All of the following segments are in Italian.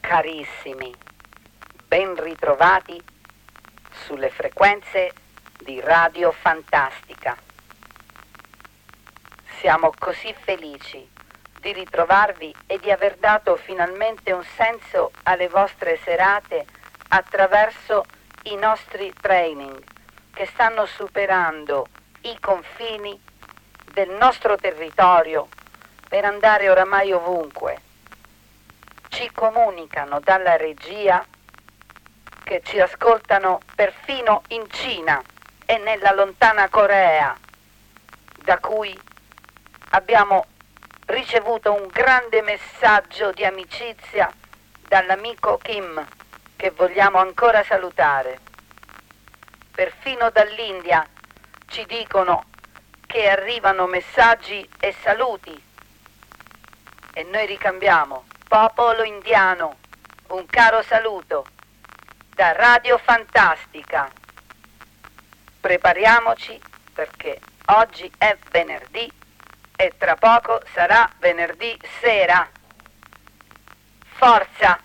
Carissimi, ben ritrovati sulle frequenze di Radio Fantastica. Siamo così felici di ritrovarvi e di aver dato finalmente un senso alle vostre serate attraverso i nostri training che stanno superando i confini del nostro territorio per andare oramai ovunque. Ci comunicano dalla regia che ci ascoltano perfino in Cina e nella lontana Corea, da cui abbiamo ricevuto un grande messaggio di amicizia dall'amico Kim che vogliamo ancora salutare. Perfino dall'India ci dicono che arrivano messaggi e saluti e noi ricambiamo. Popolo indiano, un caro saluto da Radio Fantastica. Prepariamoci perché oggi è venerdì e tra poco sarà venerdì sera. Forza!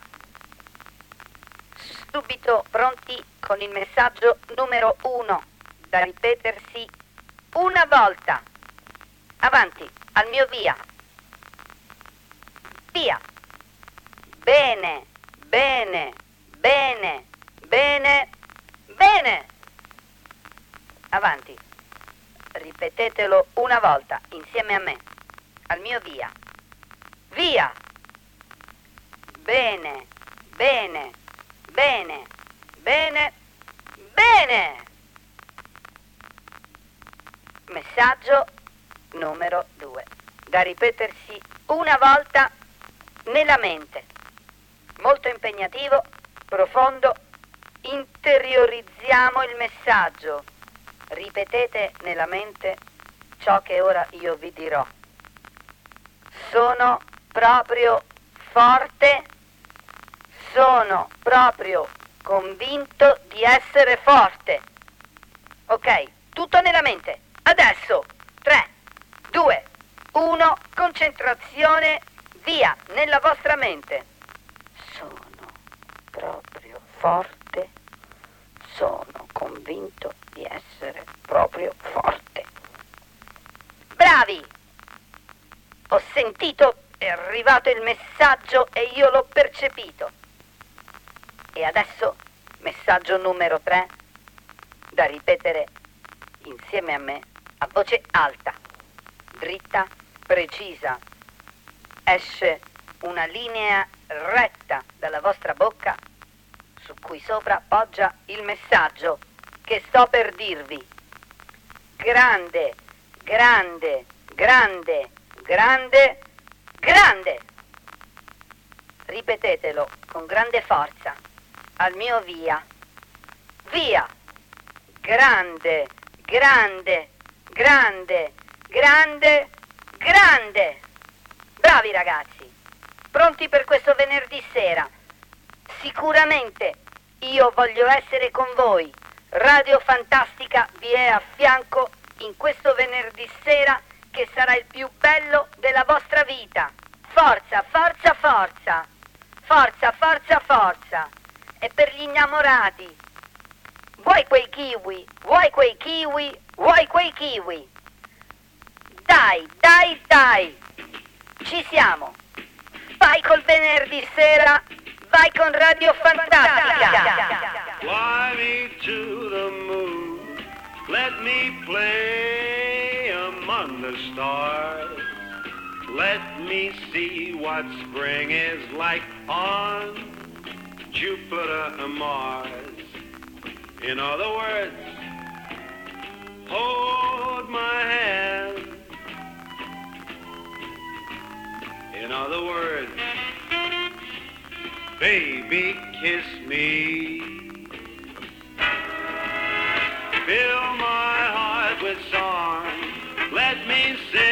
Subito pronti con il messaggio numero uno da ripetersi una volta. Avanti, al mio via. Via. Bene, bene, bene, bene, bene. Avanti. Ripetetelo una volta insieme a me. Al mio via. Via. Bene, bene, bene, bene, bene. Messaggio numero due. Da ripetersi una volta nella mente. Molto impegnativo, profondo. Interiorizziamo il messaggio ripetete nella mente ciò che ora io vi dirò. Sono proprio forte, sono proprio convinto di essere forte. Ok, tutto nella mente. Adesso 3, 2, 1, concentrazione, via, nella vostra mente. Sono proprio forte, sono convinto di essere proprio forte. Bravi! Ho sentito, è arrivato il messaggio e io l'ho percepito. E adesso messaggio numero 3 da ripetere insieme a me a voce alta, dritta, precisa. Esce una linea retta dalla vostra bocca su cui sopra poggia il messaggio che sto per dirvi. Grande, grande, grande, grande, grande. Ripetetelo con grande forza. Al mio via. Via. Grande, grande, grande, grande, grande. Bravi ragazzi. Pronti per questo venerdì sera. Sicuramente io voglio essere con voi Radio Fantastica vi è a fianco in questo venerdì sera che sarà il più bello della vostra vita. Forza, forza, forza. Forza, forza, forza. E per gli innamorati. Vuoi quei kiwi? Vuoi quei kiwi? Vuoi quei kiwi? Dai, dai, dai. Ci siamo. Vai col venerdì sera. Vai con Radio Fantastica. Fly me to the moon, let me play among the stars. Let me see what spring is like on Jupiter and Mars. In other words, baby, kiss me. Fill my heart with song. Let me sing